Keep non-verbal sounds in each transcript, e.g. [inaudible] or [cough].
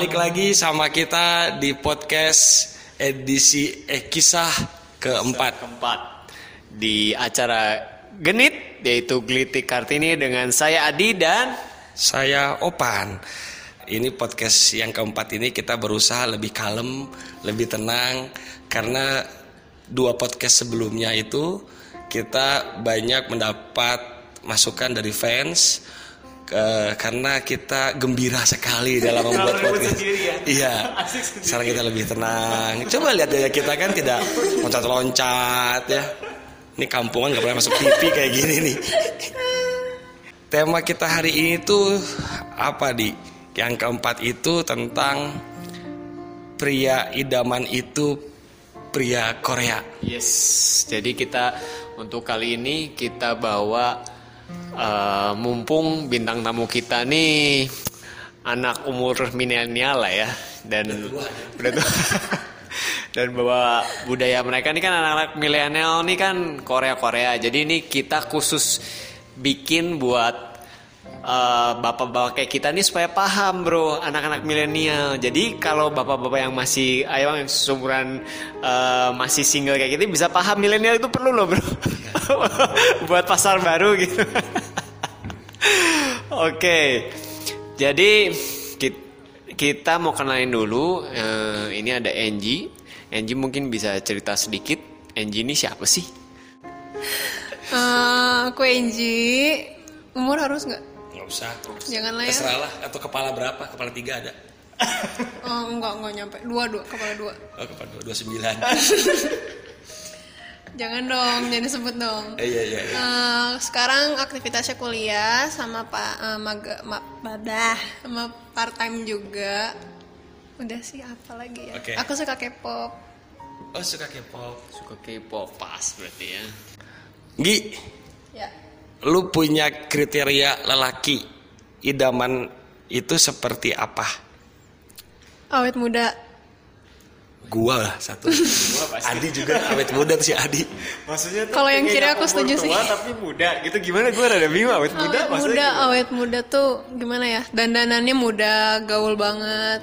Balik lagi sama kita di podcast edisi eh kisah keempat. keempat di acara Genit yaitu Glitik Kartini dengan saya Adi dan Saya Opan. Ini podcast yang keempat ini kita berusaha lebih kalem, lebih tenang karena dua podcast sebelumnya itu kita banyak mendapat masukan dari fans ke- karena kita gembira sekali dalam [laughs] membuat podcast. sendiri ya? Iya. [laughs] Asik. Sekarang kita lebih tenang. Coba lihat ya kita kan tidak loncat-loncat ya. Ini kampungan gak pernah masuk TV kayak gini nih. Tema kita hari ini tuh apa di? Yang keempat itu tentang pria idaman itu pria Korea. Yes, jadi kita untuk kali ini kita bawa eh, mumpung bintang tamu kita nih anak umur milenial lah ya dan udah tua. [laughs] dan bawa budaya mereka ini kan anak-anak milenial nih kan Korea Korea. Jadi ini kita khusus bikin buat eh, bapak-bapak kayak kita nih supaya paham bro anak-anak milenial. Jadi kalau bapak-bapak yang masih ayo yang seumuran eh, masih single kayak gitu bisa paham milenial itu perlu loh bro. [laughs] [laughs] Buat pasar baru gitu. [laughs] Oke. Jadi kit- kita mau kenalin dulu eh, ini ada Angie. Angie mungkin bisa cerita sedikit. Angie ini siapa sih? Eh, aku Enji. Umur harus nggak? Nggak usah. Jangan lah ya. Terserah lah. Atau kepala berapa? Kepala tiga ada. Oh, enggak, enggak nyampe. Dua, dua, kepala dua. Oh, kepala dua, dua sembilan. [laughs] Jangan dong, jangan disebut dong. Eh, iya iya. iya. Eh, sekarang aktivitasnya kuliah sama pak eh, maga, ma, badah, sama part time juga. Udah sih apa lagi ya? Oke. Aku suka K-pop. Oh suka K-pop. Suka K-pop pas berarti ya. Gi, Ya. lu punya kriteria lelaki idaman itu seperti apa? Awet muda. Gua lah satu. [laughs] Adi juga awet muda tuh si Adi. Maksudnya Kalau yang kiri aku setuju sih. tapi muda gitu gimana gue rada bingung awet muda awet maksudnya muda, gimana? awet muda tuh gimana ya? Dandanannya muda, gaul banget.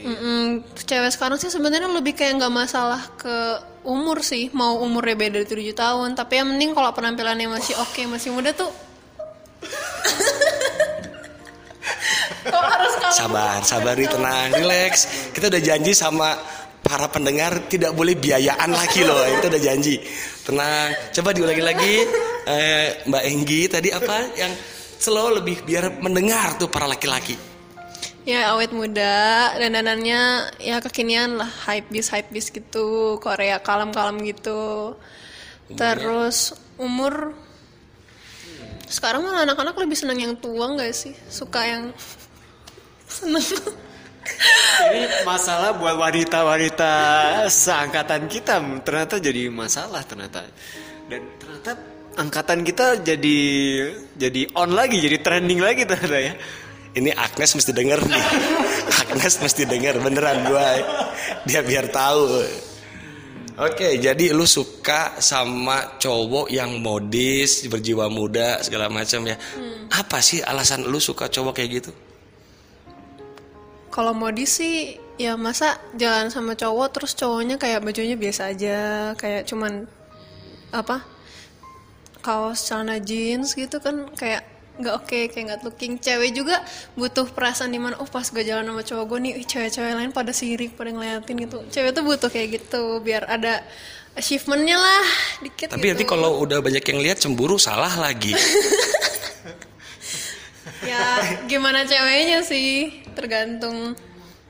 Mm-mm, cewek sekarang sih sebenarnya lebih kayak nggak masalah ke umur sih, mau umurnya beda dari 7 tahun, tapi yang penting kalau penampilannya masih oke, masih muda tuh. [laughs] Kok harus kamu? Sabar, sabar, Ri, tenang, relax. Kita udah janji sama para pendengar tidak boleh biayaan lagi loh. Itu udah janji. Tenang. Coba diulangi lagi. Eh, Mbak Enggi tadi apa yang slow lebih biar mendengar tuh para laki-laki. Ya awet muda, dandanannya ya kekinian lah, hype bis hype bis gitu, Korea kalem-kalem gitu. Terus umur sekarang malah anak-anak lebih seneng yang tua nggak sih? Suka yang [laughs] seneng. Ini masalah buat wanita-wanita seangkatan kita ternyata jadi masalah ternyata. Dan ternyata angkatan kita jadi jadi on lagi, jadi trending lagi ternyata ya. Ini Agnes mesti denger nih. Agnes mesti denger beneran gua. Dia biar tahu. Oke, jadi lu suka sama cowok yang modis, berjiwa muda, segala macam ya. Apa sih alasan lu suka cowok kayak gitu? Kalau modis sih ya masa jalan sama cowok terus cowoknya kayak bajunya biasa aja, kayak cuman apa? kaos celana jeans gitu kan kayak nggak oke kayak nggak looking cewek juga butuh perasaan di mana oh pas gue jalan sama cowok gue nih ih, cewek-cewek lain pada sirik pada ngeliatin gitu cewek tuh butuh kayak gitu biar ada achievementnya lah dikit Tapi gitu. nanti kalau udah banyak yang lihat cemburu salah lagi. [laughs] ya gimana ceweknya sih tergantung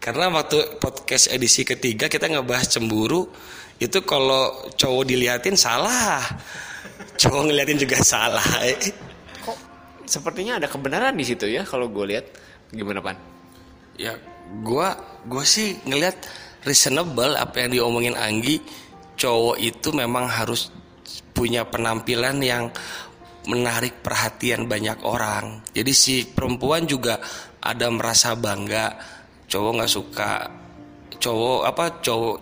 Karena waktu podcast edisi ketiga kita ngebahas cemburu, itu kalau cowok diliatin salah. Cowok ngeliatin juga salah. Kok sepertinya ada kebenaran di situ ya kalau gue lihat gimana pan? Ya, gua gua sih ngelihat reasonable apa yang diomongin Anggi, cowok itu memang harus punya penampilan yang menarik perhatian banyak orang. Jadi si perempuan juga ada merasa bangga, cowok nggak suka, cowok apa cowok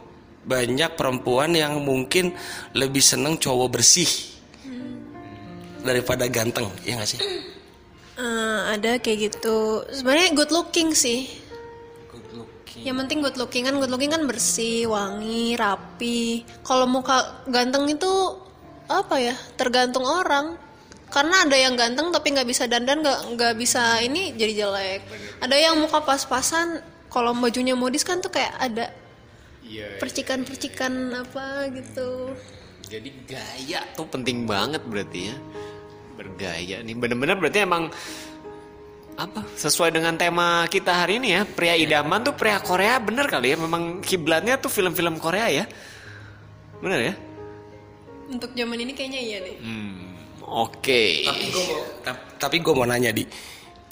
banyak perempuan yang mungkin lebih seneng cowok bersih daripada ganteng, ya nggak sih? Eh, ada kayak gitu. Sebenarnya good looking sih. Yang penting good looking kan good looking kan bersih wangi rapi. Kalau muka ganteng itu apa ya? Tergantung orang karena ada yang ganteng tapi nggak bisa dandan nggak nggak bisa ini jadi jelek. Ada yang muka pas-pasan kalau bajunya modis kan tuh kayak ada Iya. percikan-percikan apa gitu. Jadi gaya tuh penting banget berarti ya. Bergaya nih bener-bener berarti emang apa sesuai dengan tema kita hari ini ya. Pria idaman tuh pria Korea bener kali ya. Memang kiblatnya tuh film-film Korea ya. Bener ya? Untuk zaman ini kayaknya iya deh. Hmm, oke Tapi gue mau, tap- tapi gue mau nanya di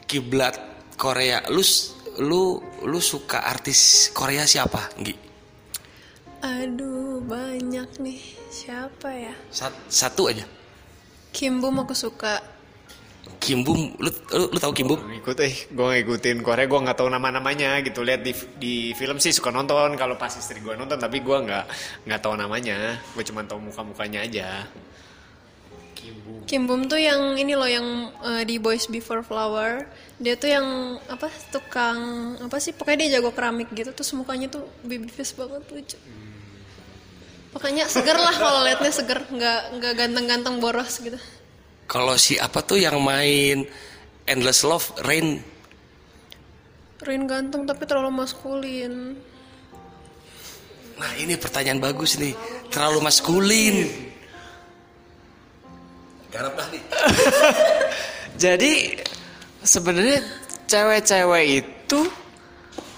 kiblat Korea, lu lu lu suka artis Korea siapa? Gi? aduh banyak nih siapa ya Sat- satu aja. Kim Bum aku suka Kim Bum, lu, lu, lu tahu Kim Bum? ngikut eh gue ngikutin Korea gue nggak tahu nama namanya gitu lihat di di film sih suka nonton kalau pas istri gue nonton tapi gue nggak nggak tahu namanya gue cuma tahu muka mukanya aja Kimbu Kim Bum tuh yang ini loh yang eh, di Boys Before Flower. Dia tuh yang apa tukang apa sih pokoknya dia jago keramik gitu terus mukanya tuh baby face banget lucu. Pokoknya seger lah kalau liatnya seger nggak nggak ganteng-ganteng boros gitu. Kalau si apa tuh yang main Endless Love, Rain? Rin ganteng tapi terlalu maskulin. Nah ini pertanyaan bagus nih, terlalu maskulin. Garap nih. [laughs] Jadi sebenarnya cewek-cewek itu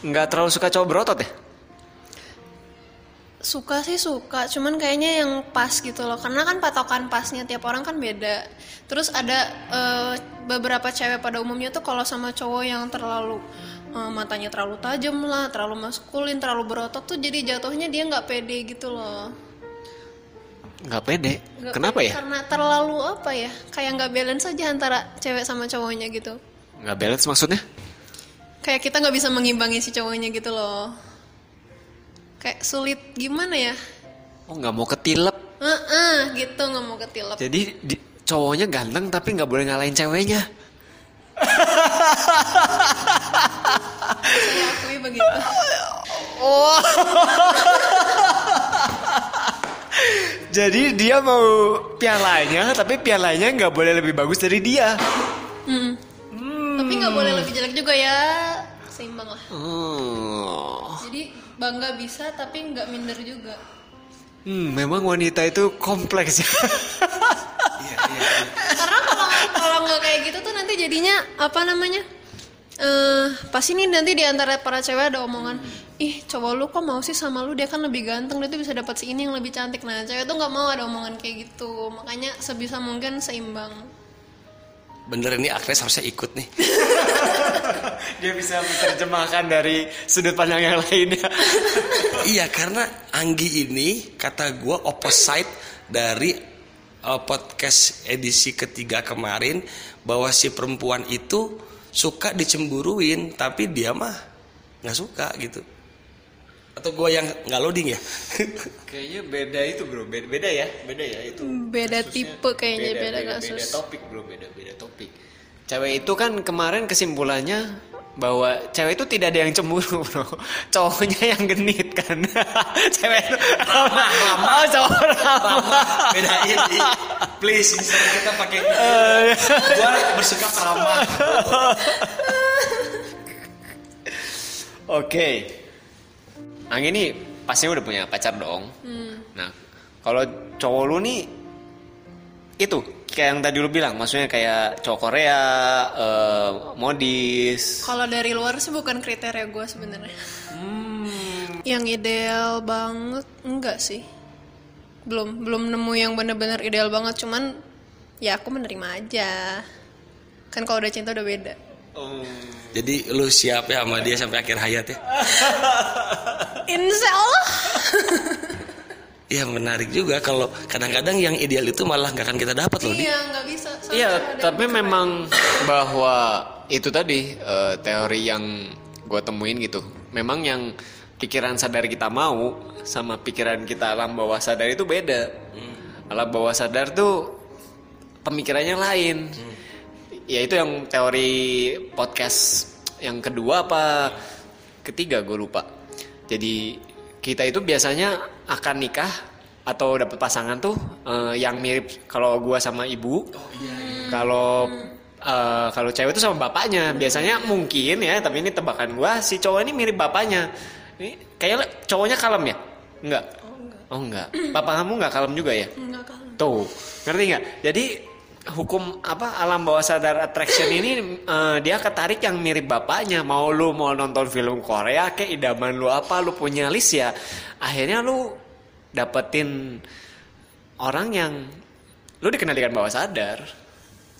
nggak terlalu suka cowok berotot ya? suka sih suka cuman kayaknya yang pas gitu loh karena kan patokan pasnya tiap orang kan beda terus ada eh, beberapa cewek pada umumnya tuh kalau sama cowok yang terlalu eh, matanya terlalu tajam lah terlalu maskulin terlalu berotot tuh jadi jatuhnya dia nggak pede gitu loh Nggak pede. Nggak Kenapa pede ya? karena terlalu apa ya kayak nggak balance aja antara cewek sama cowoknya gitu Nggak balance maksudnya? kayak kita nggak bisa mengimbangi si cowoknya gitu loh kayak sulit gimana ya Oh nggak mau ketilep. Heeh, gitu nggak mau ketilep Jadi di- cowoknya ganteng tapi nggak boleh ngalahin ceweknya. saya akui begitu [laughs] Jadi dia mau pialanya tapi pialanya nggak boleh lebih bagus dari dia. Hmm. Tapi nggak boleh lebih jelek juga ya, seimbang lah. Oh. Jadi bangga bisa tapi nggak minder juga. Hmm, memang wanita itu kompleks [laughs] ya. Karena kalau kalau nggak kayak gitu tuh nanti jadinya apa namanya? Eh, pas ini nanti di antara para cewek ada omongan, ih cowok lu kok mau sih sama lu dia kan lebih ganteng dia tuh bisa dapat si ini yang lebih cantik. Nah cewek tuh nggak mau ada omongan kayak gitu, makanya sebisa mungkin seimbang. Bener ini Agnes harusnya ikut nih. [laughs] Dia bisa menerjemahkan dari sudut pandang yang lainnya. [laughs] iya karena Anggi ini kata gua opposite dari uh, podcast edisi ketiga kemarin bahwa si perempuan itu suka dicemburuin tapi dia mah nggak suka gitu. Atau gua yang nggak loading ya? Kayaknya beda itu bro, beda, beda ya, beda ya itu. Beda Kasusnya tipe kayaknya, beda beda, kasus. topik bro, beda beda topik. Cewek itu kan kemarin kesimpulannya bahwa cewek itu tidak ada yang cemburu [laughs] bro, cowoknya yang genit kan. [laughs] cewek itu ramah, Oh, cowok ramah. Bedain di please misalnya kita pakai gua bersikap ramah. Oke. Ang ini pasti udah punya pacar dong. Nah, kalau cowok lu nih itu kayak yang tadi lu bilang, maksudnya kayak cowok Korea, eh, modis. Kalau dari luar sih bukan kriteria gue sebenarnya. Yang ideal banget enggak sih. Belum belum nemu yang bener-bener ideal banget. Cuman ya aku menerima aja. Kan kalau udah cinta udah beda. Jadi lu siap ya sama dia sampai akhir hayat ya? [laughs] Insya Allah. [laughs] Ya menarik juga kalau kadang-kadang yang ideal itu malah nggak akan kita dapat loh. Di. iya nggak bisa. Iya, tapi memang [laughs] bahwa itu tadi eh, teori yang gue temuin gitu. Memang yang pikiran sadar kita mau sama pikiran kita alam bawah sadar itu beda. Alam bawah sadar tuh pemikirannya lain. Ya itu yang teori podcast yang kedua apa ketiga gue lupa. Jadi kita itu biasanya akan nikah atau dapat pasangan tuh eh, yang mirip kalau gua sama ibu. Kalau eh, kalau cewek itu sama bapaknya. Biasanya mungkin ya, tapi ini tebakan gua si cowok ini mirip bapaknya. Ini kayaknya cowoknya kalem ya? Enggak. Oh enggak. Papa kamu enggak kalem juga ya? Enggak kan. Tuh, ngerti nggak? Jadi hukum apa alam bawah sadar attraction ini eh, dia ketarik yang mirip bapaknya. Mau lu mau nonton film Korea kayak idaman lu apa lu punya list ya. Akhirnya lu dapetin orang yang lu dikenalikan bawah sadar.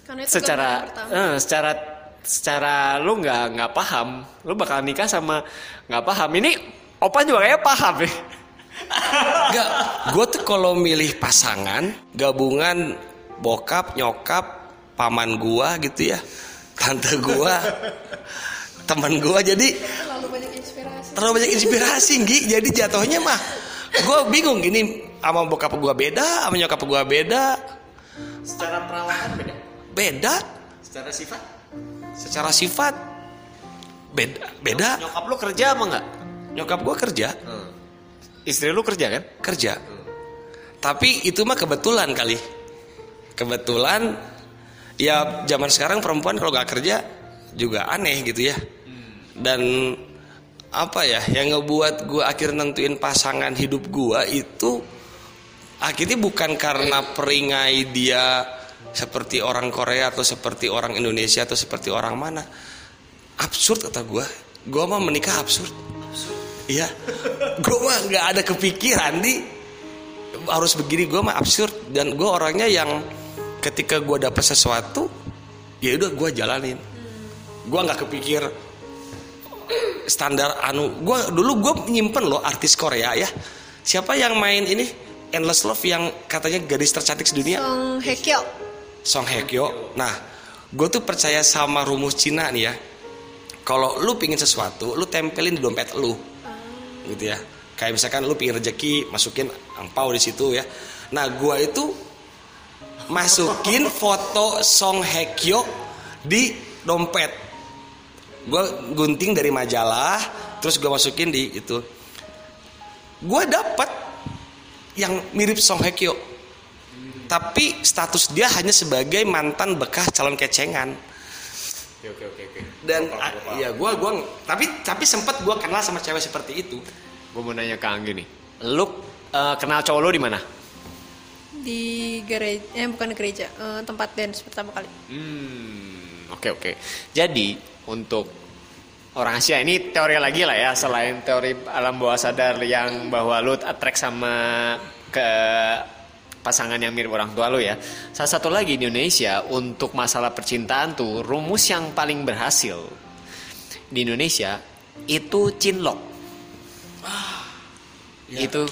Karena itu Secara eh, secara secara lu nggak nggak paham, lu bakal nikah sama nggak paham. Ini Opa juga kayak paham ya. Enggak, gue tuh kalau milih pasangan gabungan bokap, nyokap, paman gua gitu ya, tante gua, teman gua jadi Terlalu banyak inspirasi. terlalu banyak inspirasi Gi. Jadi jatuhnya mah gue bingung gini sama bokap gua beda, sama nyokap gua beda, Secara perawakan beda. beda Secara sifat secara sifat beda, beda. Nyokap lu kerja apa enggak? Nyokap gua kerja, Istri lu kerja kan? kerja. Tapi itu mah kebetulan kali. Kebetulan ya zaman sekarang perempuan kalau gak kerja juga aneh gitu ya. Dan apa ya yang ngebuat gua akhir nentuin pasangan hidup gua itu akhirnya bukan karena peringai dia seperti orang Korea atau seperti orang Indonesia atau seperti orang mana. Absurd kata gua. Gua mah menikah absurd. Iya, gue mah nggak ada kepikiran di harus begini. Gue mah absurd dan gue orangnya yang ketika gue dapet sesuatu, ya udah gue jalanin. Gue nggak kepikir standar anu. Gue dulu gue nyimpen loh artis Korea ya. Siapa yang main ini Endless Love yang katanya gadis tercantik sedunia? Song Hye Kyo. Song Hye Kyo. Nah, gue tuh percaya sama rumus Cina nih ya. Kalau lu pingin sesuatu, lu tempelin di dompet lu, gitu ya. Kayak misalkan lu pingin rezeki, masukin angpau di situ ya. Nah, gua itu masukin foto Song Hye Kyo di dompet. Gue gunting dari majalah, terus gue masukin di itu. Gue dapet yang mirip Song Hye Kyo tapi status dia hanya sebagai mantan bekas calon kecengan Oke oke oke oke. dan ah, ya gua gua tapi tapi sempat gua kenal sama cewek seperti itu Gue mau nanya ke Anggi nih. Lu eh, kenal cowok lu di mana? Di gereja, eh bukan gereja, eh, tempat dance pertama kali. Hmm, oke oke. Jadi untuk orang Asia ini teori lagi lah ya selain teori alam bawah sadar yang bahwa lu attract sama ke pasangan yang mirip orang tua lu ya. Salah satu lagi di Indonesia untuk masalah percintaan tuh rumus yang paling berhasil di Indonesia itu cinlok. Itu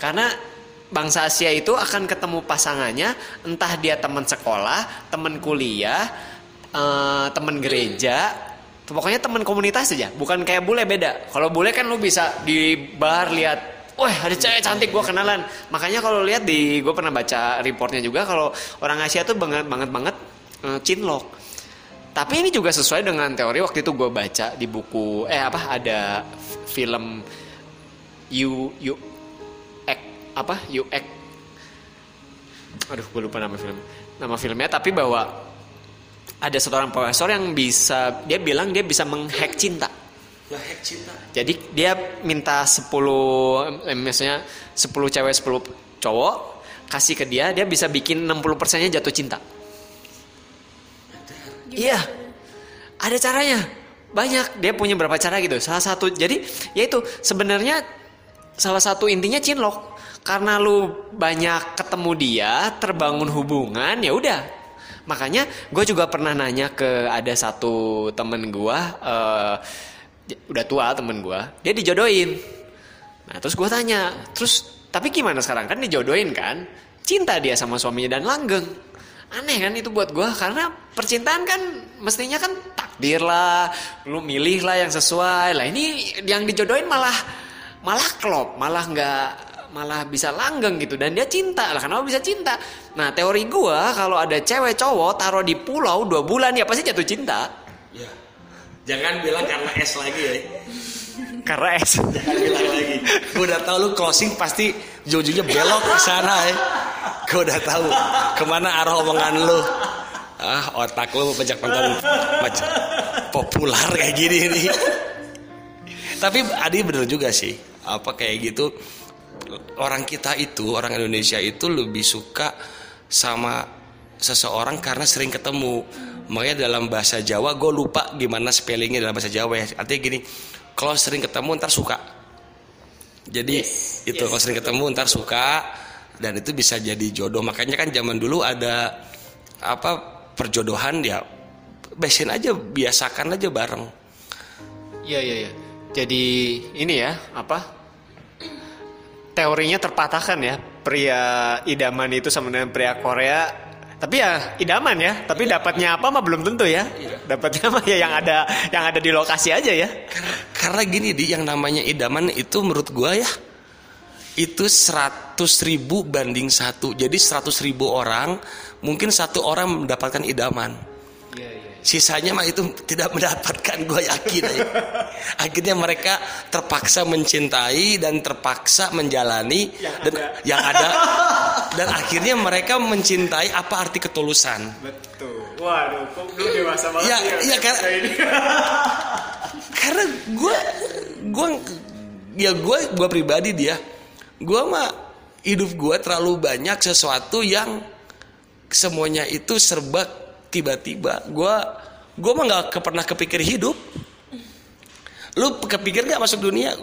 karena bangsa Asia itu akan ketemu pasangannya entah dia teman sekolah, teman kuliah, eh, teman gereja, pokoknya teman komunitas aja. Bukan kayak bule beda. Kalau bule kan lu bisa di bar lihat, wah ada cewek cantik gua kenalan. Makanya kalau lihat di gue pernah baca reportnya juga kalau orang Asia tuh banget banget banget eh, cinlok. Tapi ini juga sesuai dengan teori waktu itu gue baca di buku eh apa ada film you you apa you act aduh gue lupa nama film nama filmnya tapi bahwa ada seorang profesor yang bisa dia bilang dia bisa menghack cinta ngehack cinta jadi dia minta 10 eh, misalnya 10 cewek 10 cowok kasih ke dia dia bisa bikin 60 persennya jatuh cinta Iya, ada caranya. Banyak. Dia punya berapa cara gitu. Salah satu, jadi ya itu sebenarnya salah satu intinya cinlok. Karena lu banyak ketemu dia, terbangun hubungan, ya udah. Makanya gue juga pernah nanya ke ada satu temen gue, eh, udah tua temen gue, dia dijodohin. Nah terus gue tanya, terus tapi gimana sekarang kan dijodohin kan? Cinta dia sama suaminya dan langgeng aneh kan itu buat gue karena percintaan kan mestinya kan takdir lah lu milih lah yang sesuai lah ini yang dijodohin malah malah klop malah nggak malah bisa langgeng gitu dan dia cinta lah kenapa bisa cinta nah teori gue kalau ada cewek cowok taruh di pulau dua bulan ya pasti jatuh cinta ya jangan bilang karena es lagi ya Karena S. bilang lagi. Gue udah tahu lu closing pasti ujung-ujungnya belok ke sana ya. Gue udah tahu ke mana arah omongan lu. Ah otak lu banyak nonton macam populer kayak gini nih. Tapi Adi bener juga sih. Apa kayak gitu orang kita itu orang Indonesia itu lebih suka sama seseorang karena sering ketemu. Makanya dalam bahasa Jawa gue lupa gimana spellingnya dalam bahasa Jawa ya. Artinya gini, kalau sering ketemu ntar suka. Jadi itu kalau sering ketemu ntar suka dan itu bisa jadi jodoh. Makanya kan zaman dulu ada apa perjodohan ya besin aja biasakan aja bareng. Iya iya iya. Jadi ini ya apa? Teorinya terpatahkan ya pria idaman itu sama dengan pria Korea. Tapi ya idaman ya. Tapi dapatnya apa mah belum tentu ya. Dapatnya mah ya yang ada yang ada di lokasi aja ya. Karena gini di yang namanya idaman itu menurut gua ya itu 100 ribu banding satu. Jadi 100 ribu orang mungkin satu orang mendapatkan idaman. Sisanya mah itu tidak mendapatkan gue yakin ya. Akhirnya mereka terpaksa mencintai dan terpaksa menjalani dan yang ada [laughs] dan akhirnya mereka mencintai apa arti ketulusan. Betul. Waduh, kok belum dewasa banget Ya, ya karena [laughs] karena gue gue ya gue gue pribadi dia gue mah hidup gue terlalu banyak sesuatu yang semuanya itu serba tiba-tiba gue gue mah nggak ke- pernah kepikir hidup. Lu kepikir nggak masuk dunia?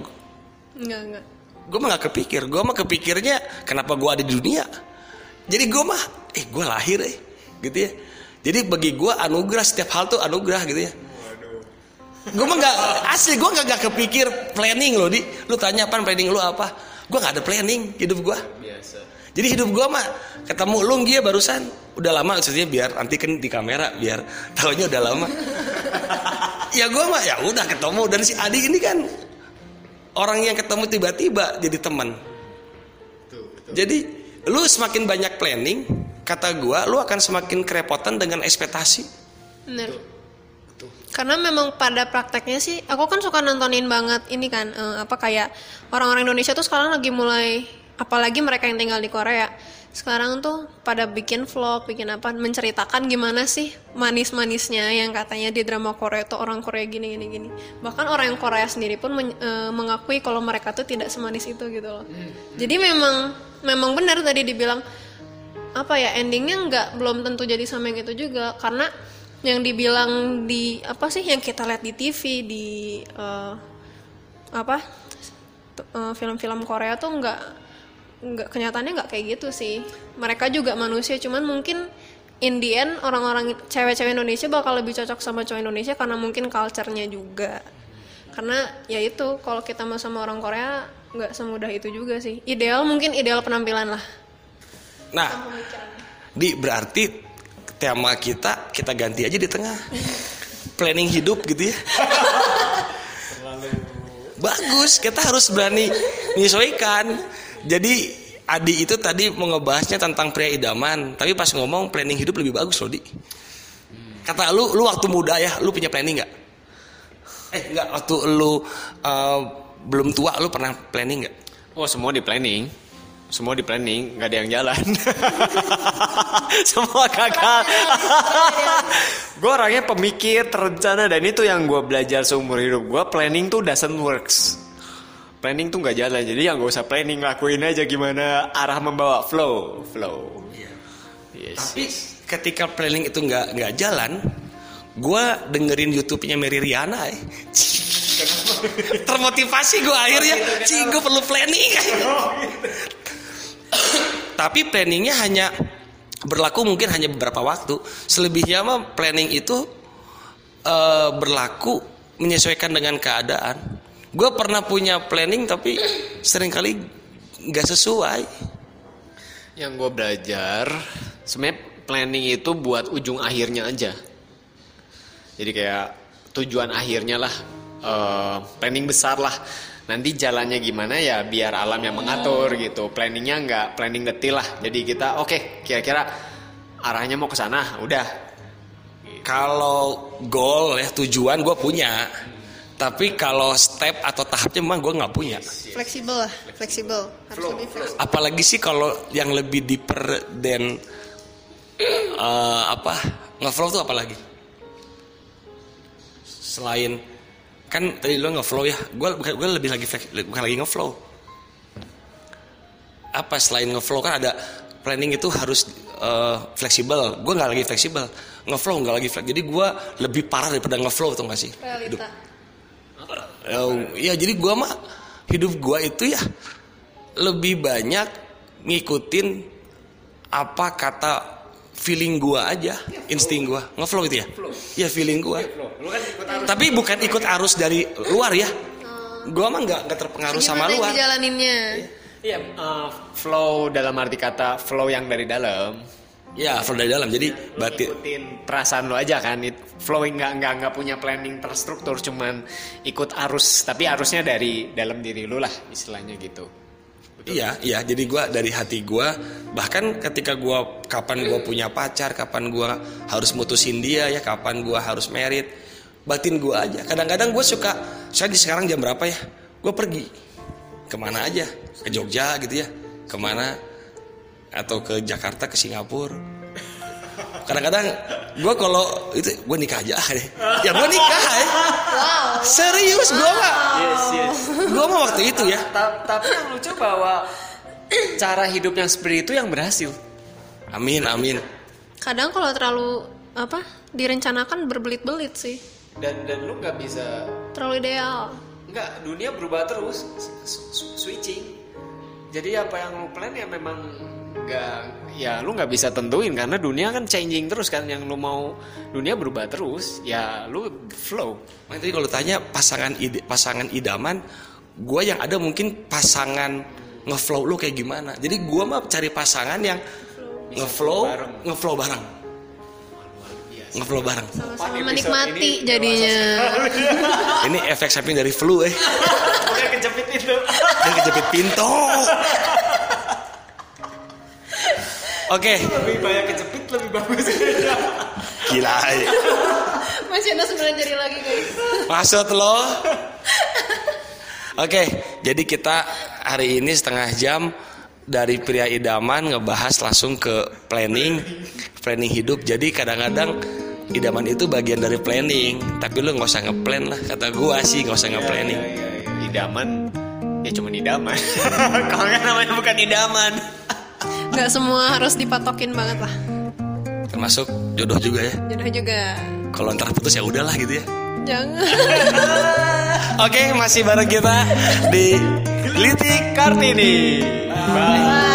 Enggak, enggak. gue mah nggak kepikir. Gue mah kepikirnya kenapa gue ada di dunia? Jadi gue mah eh gue lahir eh gitu ya. Jadi bagi gue anugerah setiap hal tuh anugerah gitu ya. Gue mah nggak asli gue nggak nggak kepikir planning loh di. Lu tanya apa planning lu apa? Gue nggak ada planning hidup gue Biasa. Jadi hidup gue mah ketemu lu dia barusan. Udah lama maksudnya biar nanti kan di kamera biar [laughs] tahunya udah lama. [laughs] Ya gue mah ya udah ketemu. Dan si Adi ini kan orang yang ketemu tiba-tiba jadi teman. Jadi lu semakin banyak planning kata gue lu akan semakin kerepotan dengan ekspektasi. Bener. Karena memang pada prakteknya sih, aku kan suka nontonin banget ini kan, eh, apa kayak orang-orang Indonesia tuh sekarang lagi mulai, apalagi mereka yang tinggal di Korea, sekarang tuh pada bikin vlog, bikin apa, menceritakan gimana sih manis-manisnya yang katanya di drama Korea tuh orang Korea gini gini gini. Bahkan orang yang Korea sendiri pun men- eh, mengakui kalau mereka tuh tidak semanis itu gitu loh. Jadi memang memang benar tadi dibilang apa ya endingnya nggak belum tentu jadi sama yang itu juga karena yang dibilang di apa sih yang kita lihat di TV di eh, apa eh, film-film Korea tuh nggak nggak kenyataannya nggak kayak gitu sih. Mereka juga manusia cuman mungkin in the end orang-orang cewek-cewek Indonesia bakal lebih cocok sama cowok Indonesia karena mungkin culture-nya juga. Karena ya itu kalau kita mau sama orang Korea nggak semudah itu juga sih. Ideal mungkin ideal penampilan lah. Nah di berarti tema kita kita ganti aja di tengah. Planning hidup gitu ya. [laughs] Bagus kita harus berani menyesuaikan jadi Adi itu tadi mau ngebahasnya tentang pria idaman tapi pas ngomong planning hidup lebih bagus loh di kata lu lu waktu muda ya lu punya planning nggak eh nggak waktu lu eh, belum tua lu pernah planning nggak Oh semua di planning, semua di planning, nggak ada yang jalan. [laughs] semua gagal. [laughs] gue orangnya pemikir, terencana dan itu yang gue belajar seumur hidup gue. Planning tuh doesn't works. Planning tuh nggak jalan, jadi yang gak usah planning, lakuin aja gimana arah membawa flow, flow. Yes. Tapi ketika planning itu nggak nggak jalan, gue dengerin YouTube-nya Mary Riana. Eh. [laughs] Termotivasi gue akhirnya, cing gue perlu planning. [laughs] Tapi planningnya hanya berlaku mungkin hanya beberapa waktu. Selebihnya mah planning itu eh, berlaku menyesuaikan dengan keadaan. Gue pernah punya planning tapi sering kali nggak sesuai. Yang gue belajar, sebenarnya planning itu buat ujung akhirnya aja. Jadi kayak tujuan akhirnya lah, eh, planning besar lah. Nanti jalannya gimana ya biar alam yang mengatur gitu. Planningnya nggak planning detil lah. Jadi kita oke kira-kira arahnya mau ke sana, udah. Kalau goal ya tujuan gue punya, Tapi kalau step atau tahapnya memang gue nggak punya. Fleksibel lah, fleksibel. Harus lebih fleksibel. Apalagi sih kalau yang lebih deeper dan eh, apa ngeflow tuh apalagi? Selain kan tadi lo ngeflow ya, gue gue lebih lagi bukan lagi ngeflow. Apa selain ngeflow kan ada planning itu harus eh, fleksibel. Gue nggak lagi fleksibel, ngeflow nggak lagi fleksibel. Jadi gue lebih parah daripada ngeflow tuh nggak sih? Hidup. Eh, ya jadi gua mah hidup gua itu ya lebih banyak ngikutin apa kata feeling gua aja, insting gua, ngeflow itu ya. Ya feeling gua. Tapi bukan ikut arus dari luar ya. Gua mah nggak nggak terpengaruh sama Gimana luar. dijalaninnya? Iya, eh, flow dalam arti kata flow yang dari dalam. Ya flow dari dalam. Jadi batin Ikutin perasaan lo aja kan, it, flowing nggak nggak nggak punya planning terstruktur, cuman ikut arus, tapi arusnya dari dalam diri lo lah, istilahnya gitu. Iya, iya. Jadi gua dari hati gua bahkan ketika gua kapan gua punya pacar, kapan gua harus mutusin dia ya, kapan gua harus merit, batin gua aja. Kadang-kadang gua suka, saya di sekarang jam berapa ya? Gua pergi ke mana aja, ke Jogja gitu ya, ke mana atau ke Jakarta, ke Singapura. Kadang-kadang gua kalau itu gua nikah aja deh. Ya gua nikah ya. Serius gua mah. Yes, yes. Gua mah waktu itu ya. Tapi yang lucu bahwa cara hidup yang seperti itu yang berhasil. Amin, amin. Kadang kalau terlalu apa direncanakan berbelit-belit sih. Dan dan lu nggak bisa Terlalu ideal. Enggak, dunia berubah terus, switching. Jadi apa yang lu plan ya memang nggak, ya lu nggak bisa tentuin karena dunia kan changing terus kan. Yang lu mau dunia berubah terus, ya lu flow. Makanya tadi kalau tanya pasangan ide, pasangan idaman, gue yang ada mungkin pasangan ngeflow lu kayak gimana. Jadi gue mah cari pasangan yang ngeflow, ngeflow bareng, ngeflow bareng. Sama-sama menikmati ini jadinya. Ini efek samping dari flu eh, Udah kejepit itu. dan kejepit pintu. Oke, lebih banyak kejepit lebih bagus. gila. eh. Masih ada sembilan jari lagi guys. Maksud lo? Oke, jadi kita hari ini setengah jam dari pria idaman ngebahas langsung ke planning, planning hidup. Jadi kadang-kadang idaman itu bagian dari planning, tapi lu nggak usah ngeplan lah. Kata gua sih nggak usah ngeplanning. Idaman, ya cuma idaman. [laughs] Kalau kan namanya bukan idaman. Nggak semua harus dipatokin banget lah. Termasuk jodoh juga ya. Jodoh juga. Kalau ntar putus ya udahlah gitu ya. Jangan. [laughs] Oke, masih bareng kita di Litik Kartini. Bye.